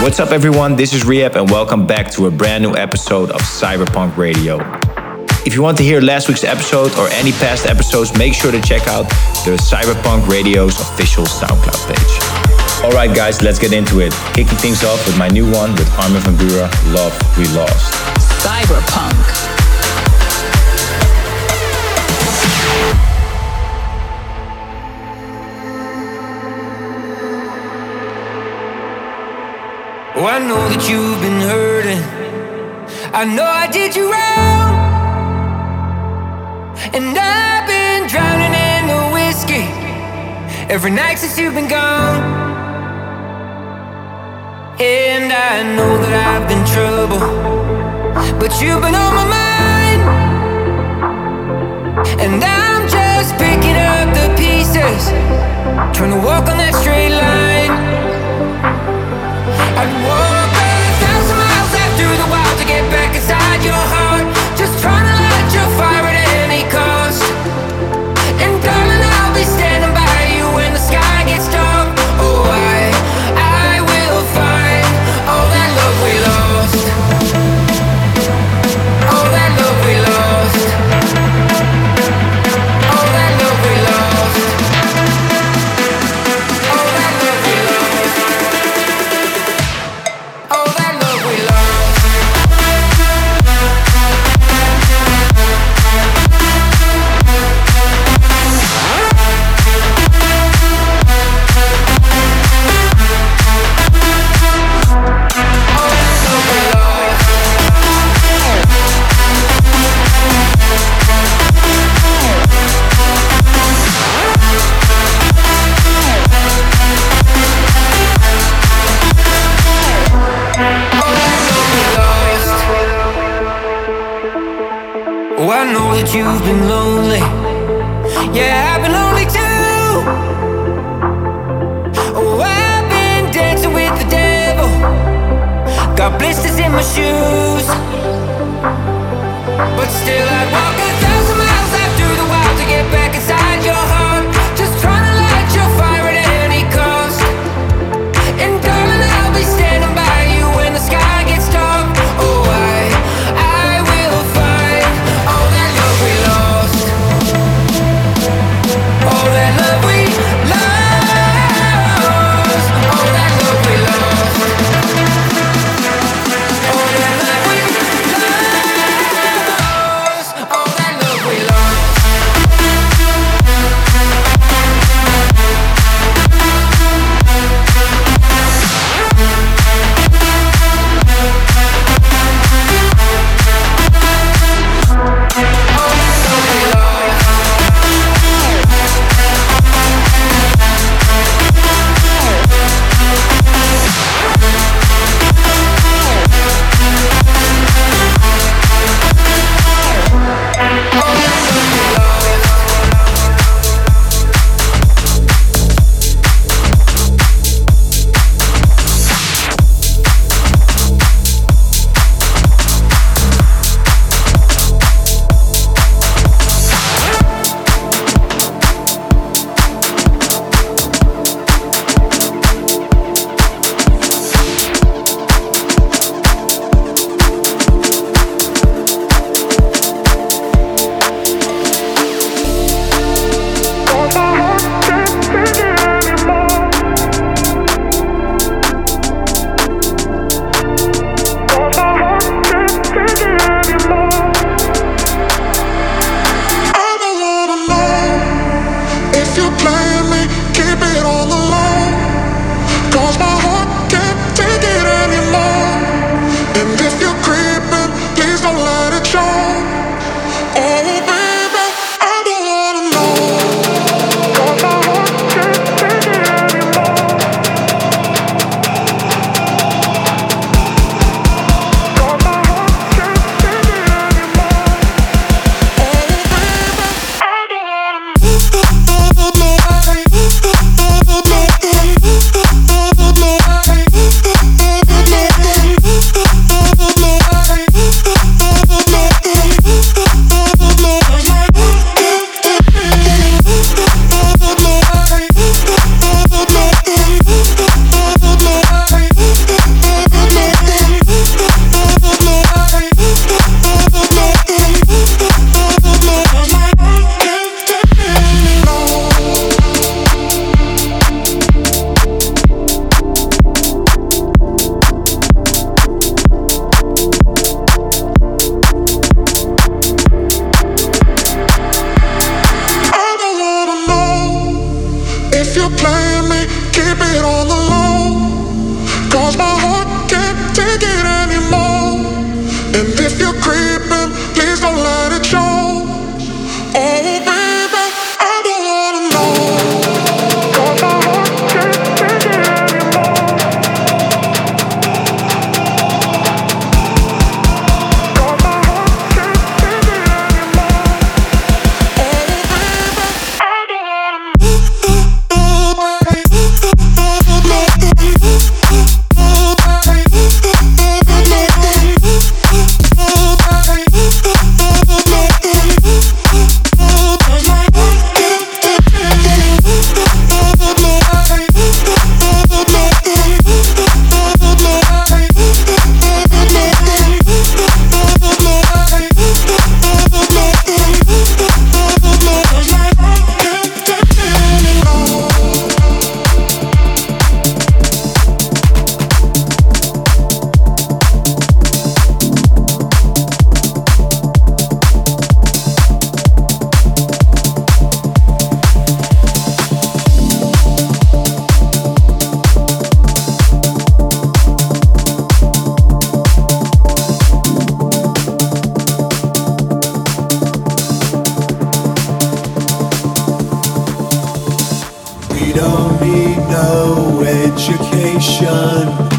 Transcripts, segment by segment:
What's up, everyone? This is Rehab, and welcome back to a brand new episode of Cyberpunk Radio. If you want to hear last week's episode or any past episodes, make sure to check out the Cyberpunk Radio's official SoundCloud page. Alright, guys, let's get into it. Kicking things off with my new one with Armin van Buuren, Love We Lost. Cyberpunk. Oh, I know that you've been hurting. I know I did you wrong. And I've been drowning in the whiskey every night since you've been gone. And I know that I've been trouble, but you've been on my mind. And I'm just picking up the pieces, trying to walk on that straight line. I'd walk a thousand miles out through the wild to get back inside your heart. In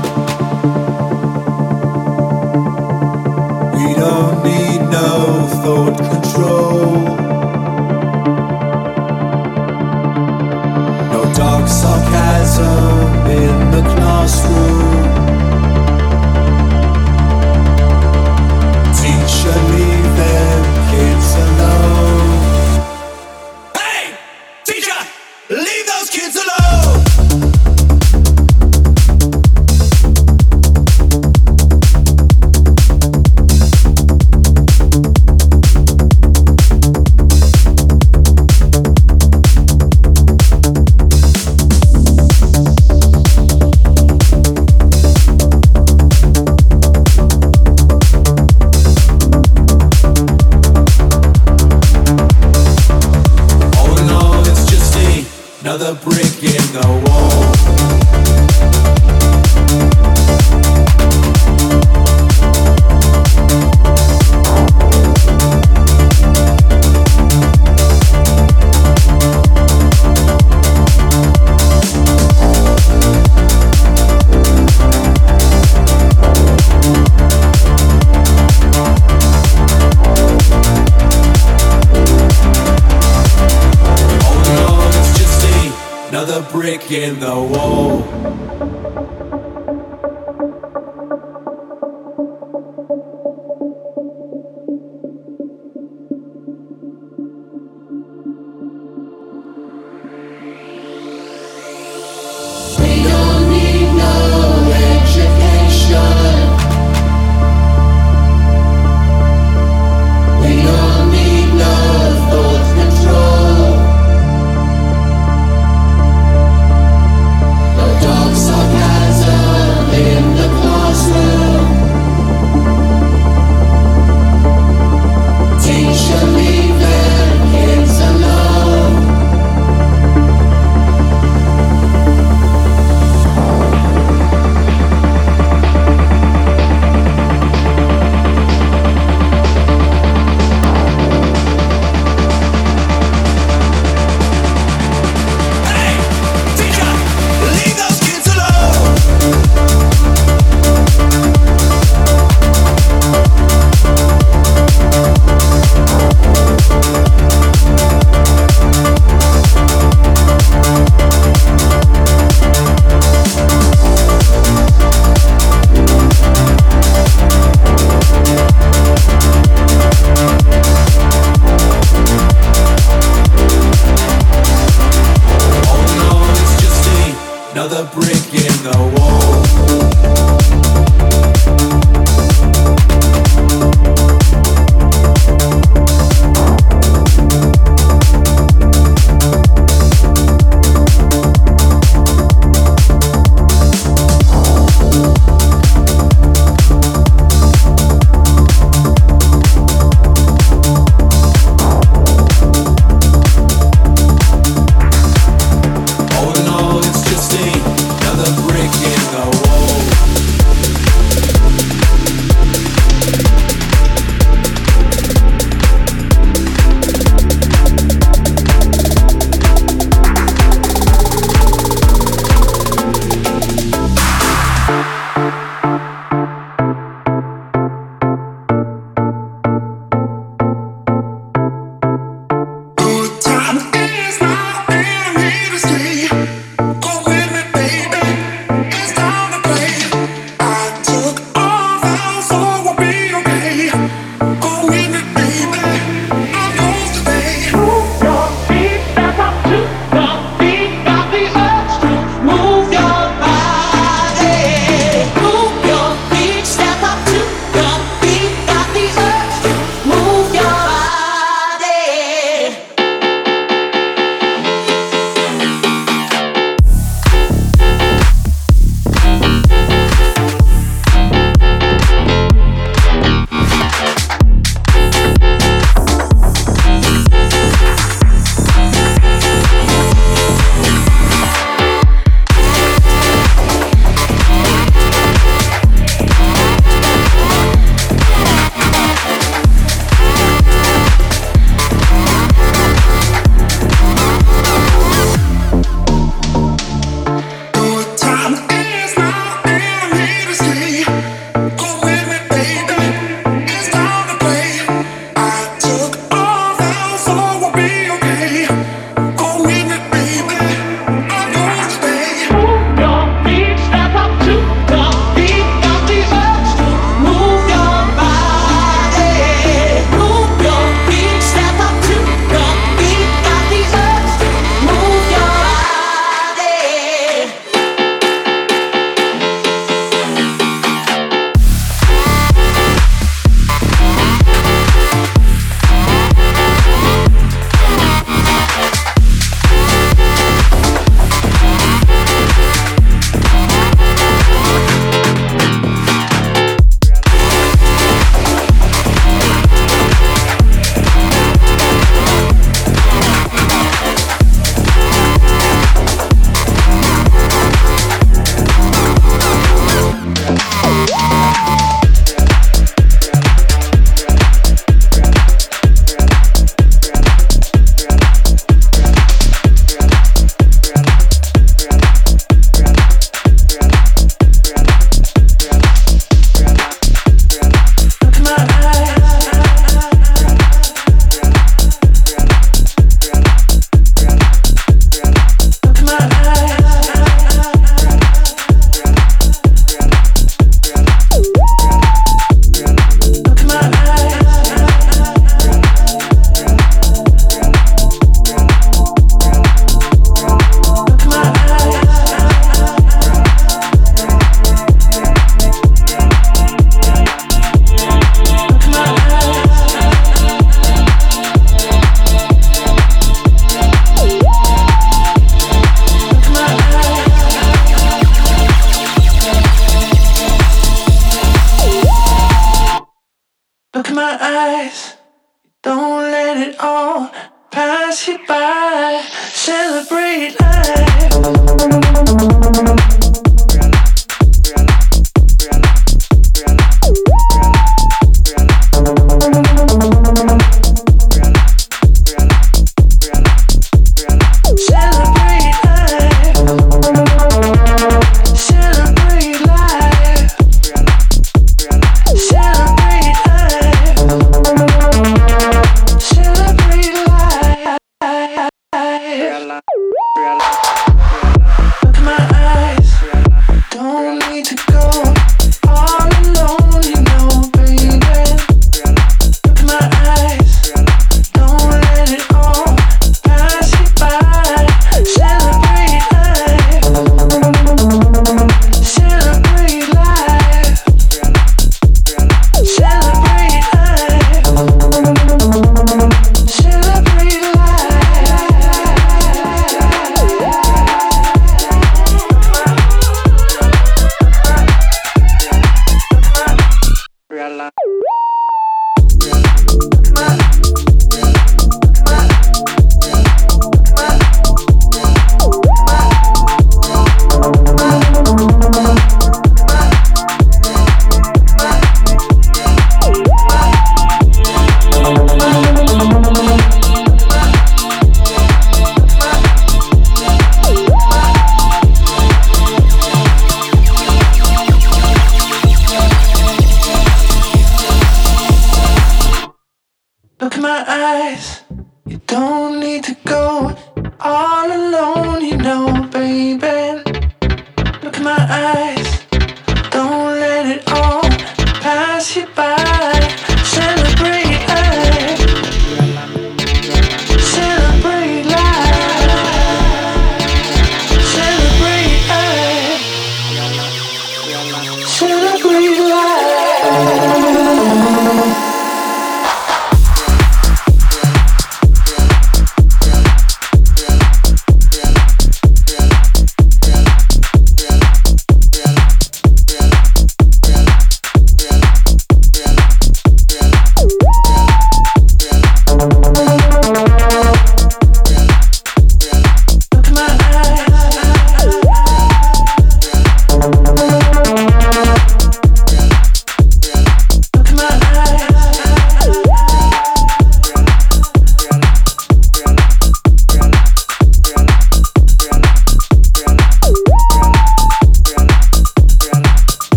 Let me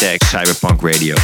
Cyberpunk Radio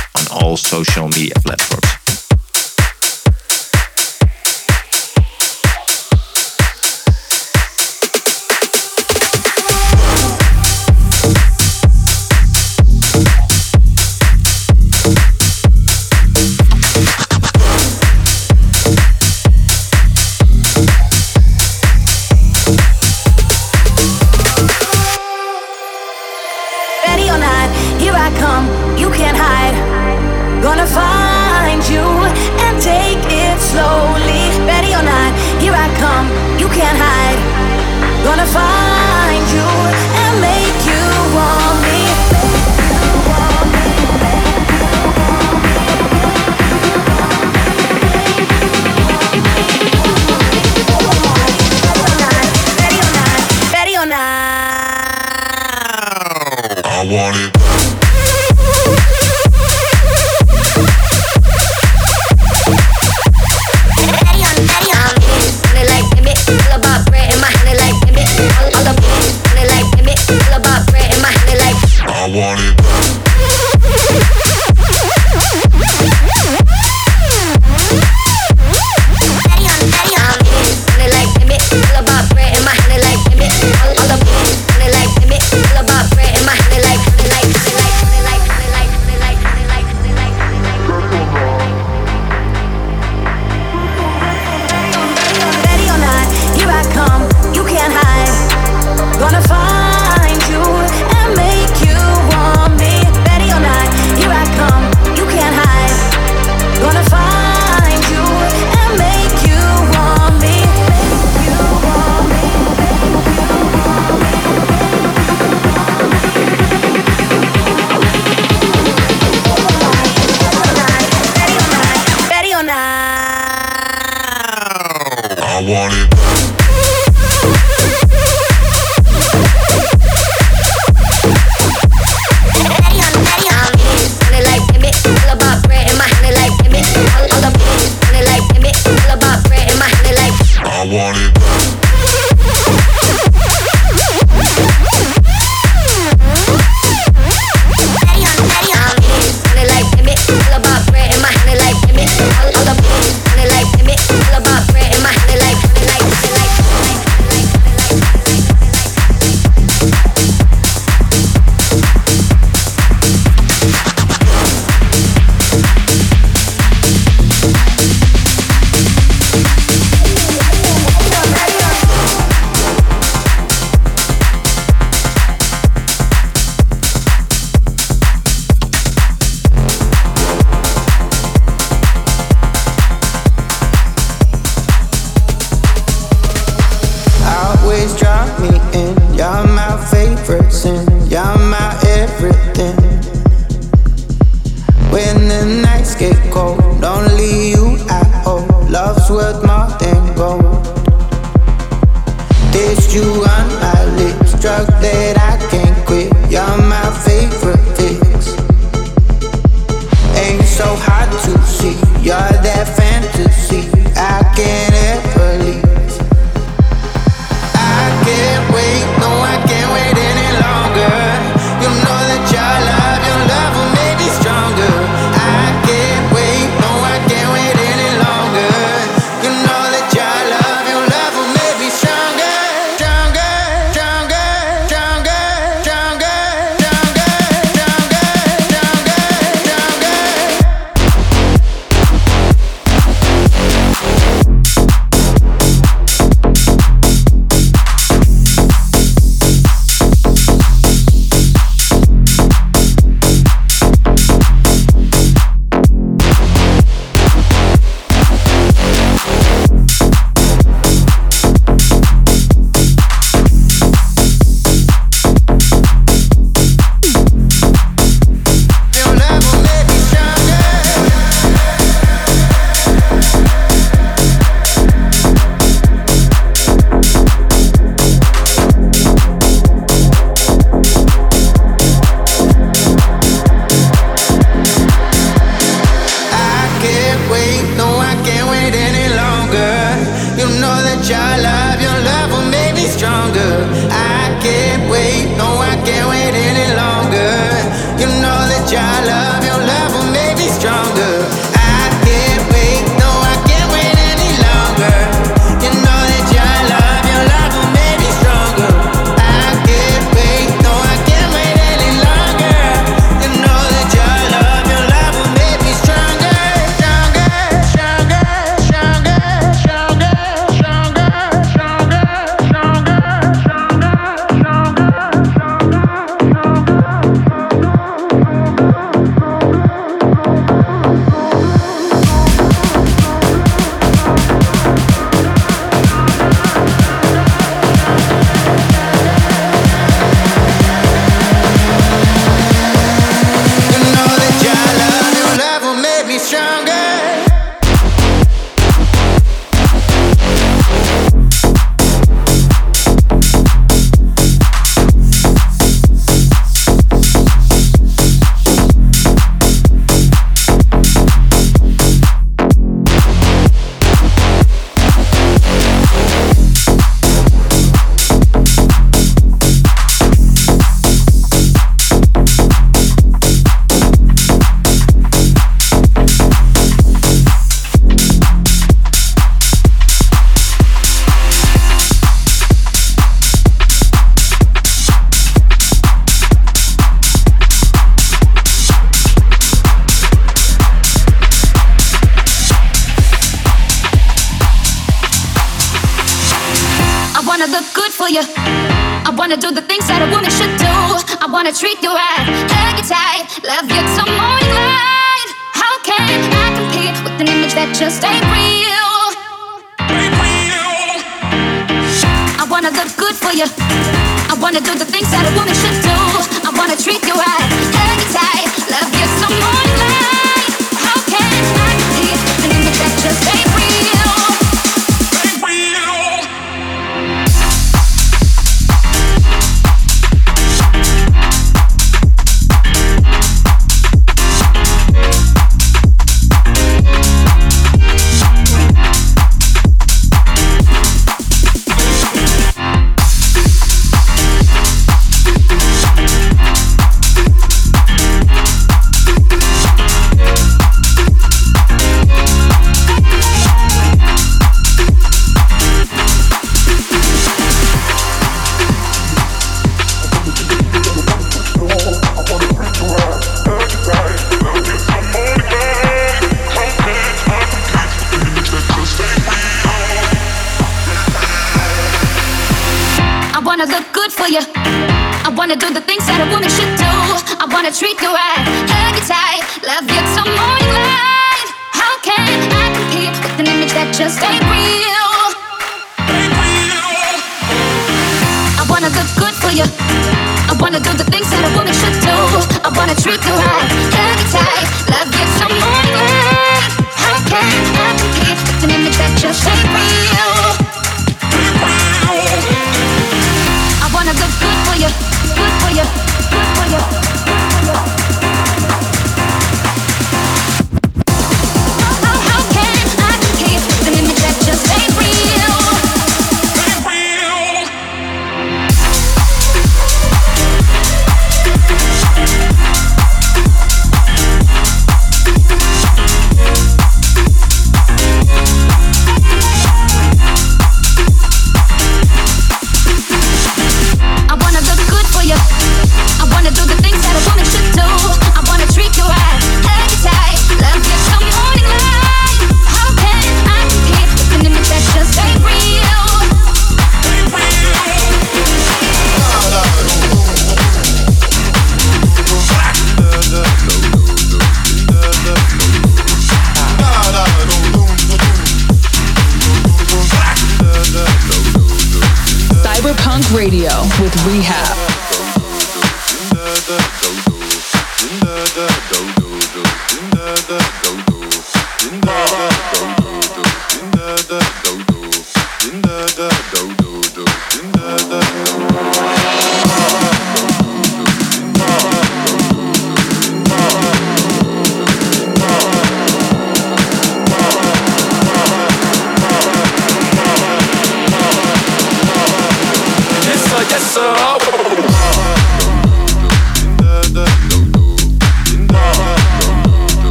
Ain't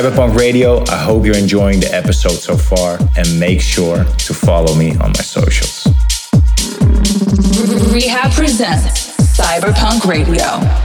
Cyberpunk Radio. I hope you're enjoying the episode so far and make sure to follow me on my socials. R3hab presents Cyberpunk Radio.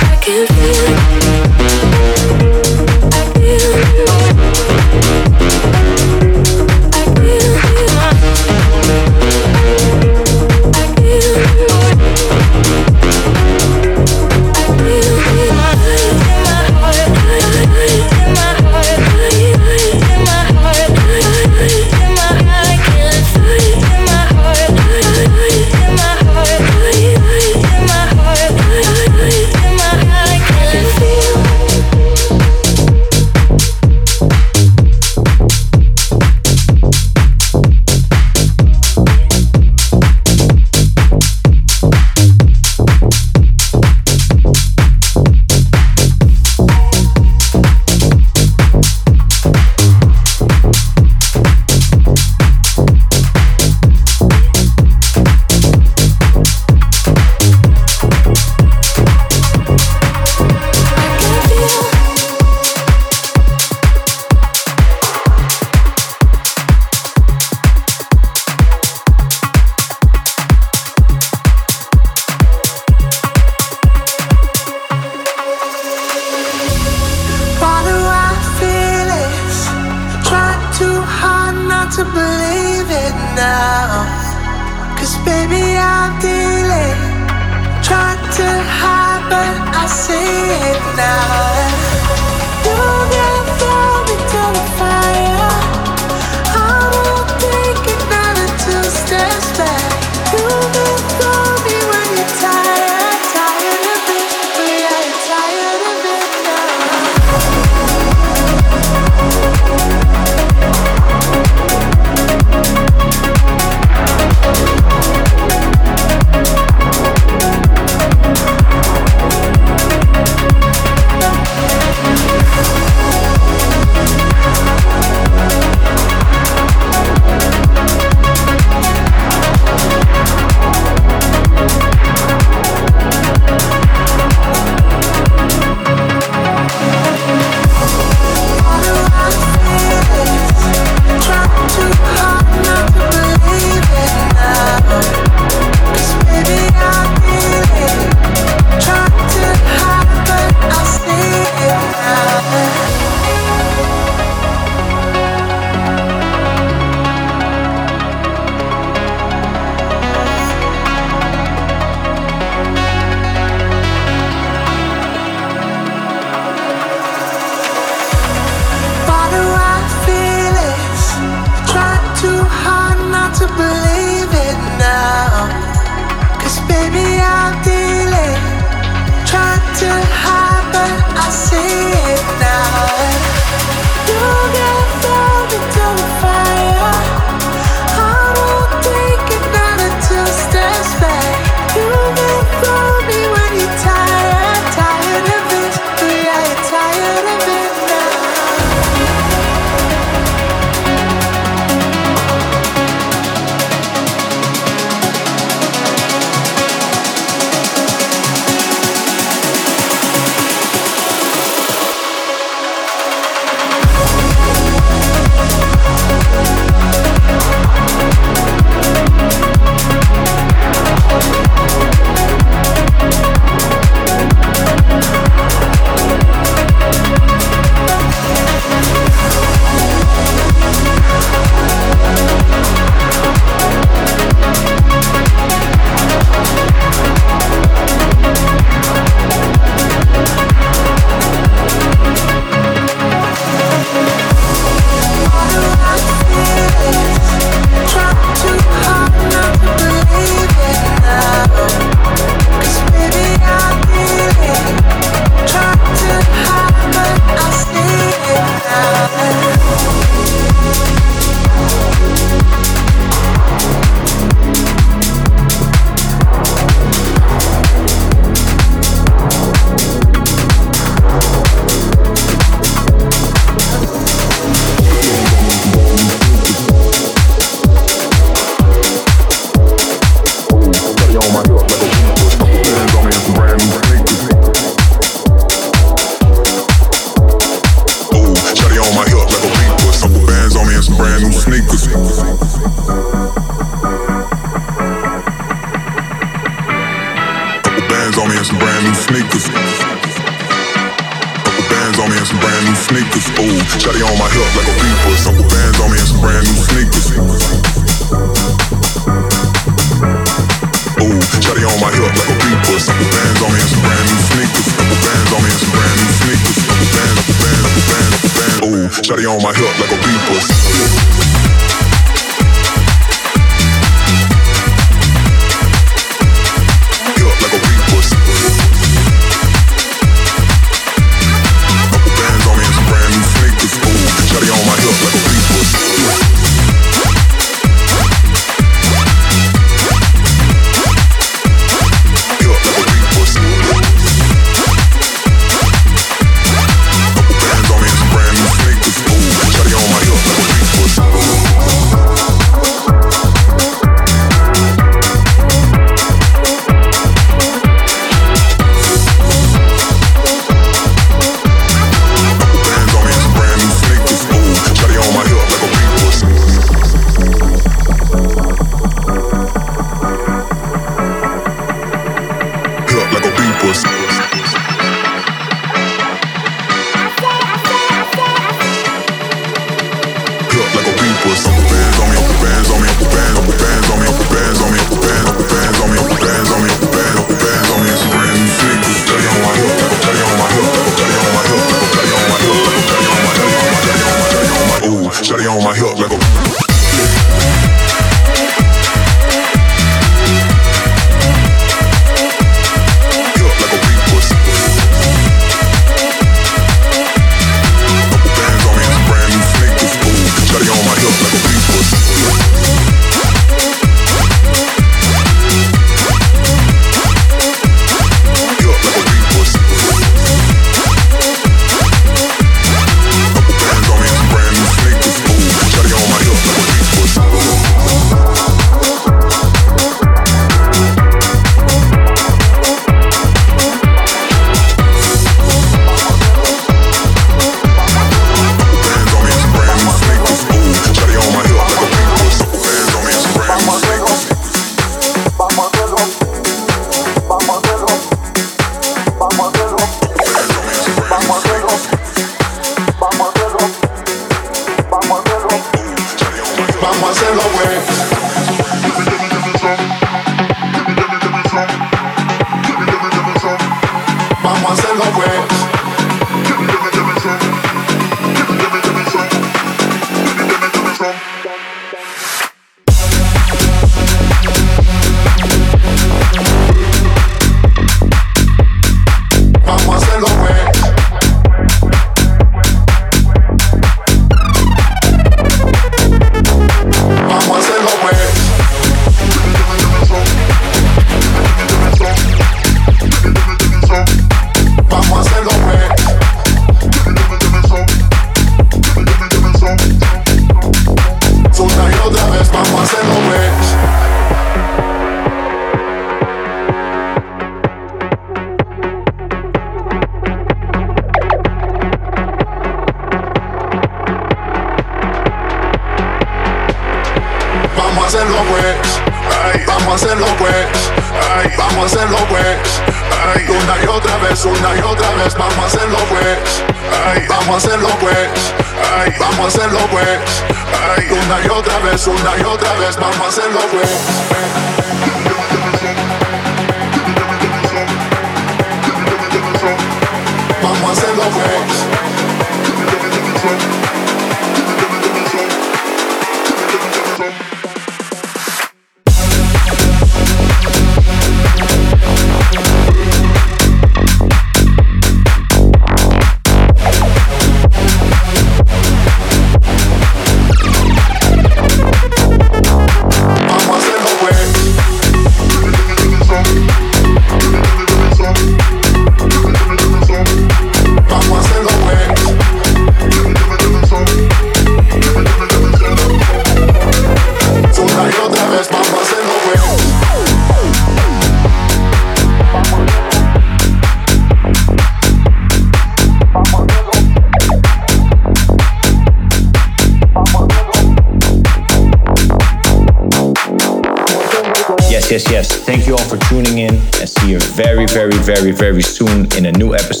Very, soon in a new episode.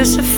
is a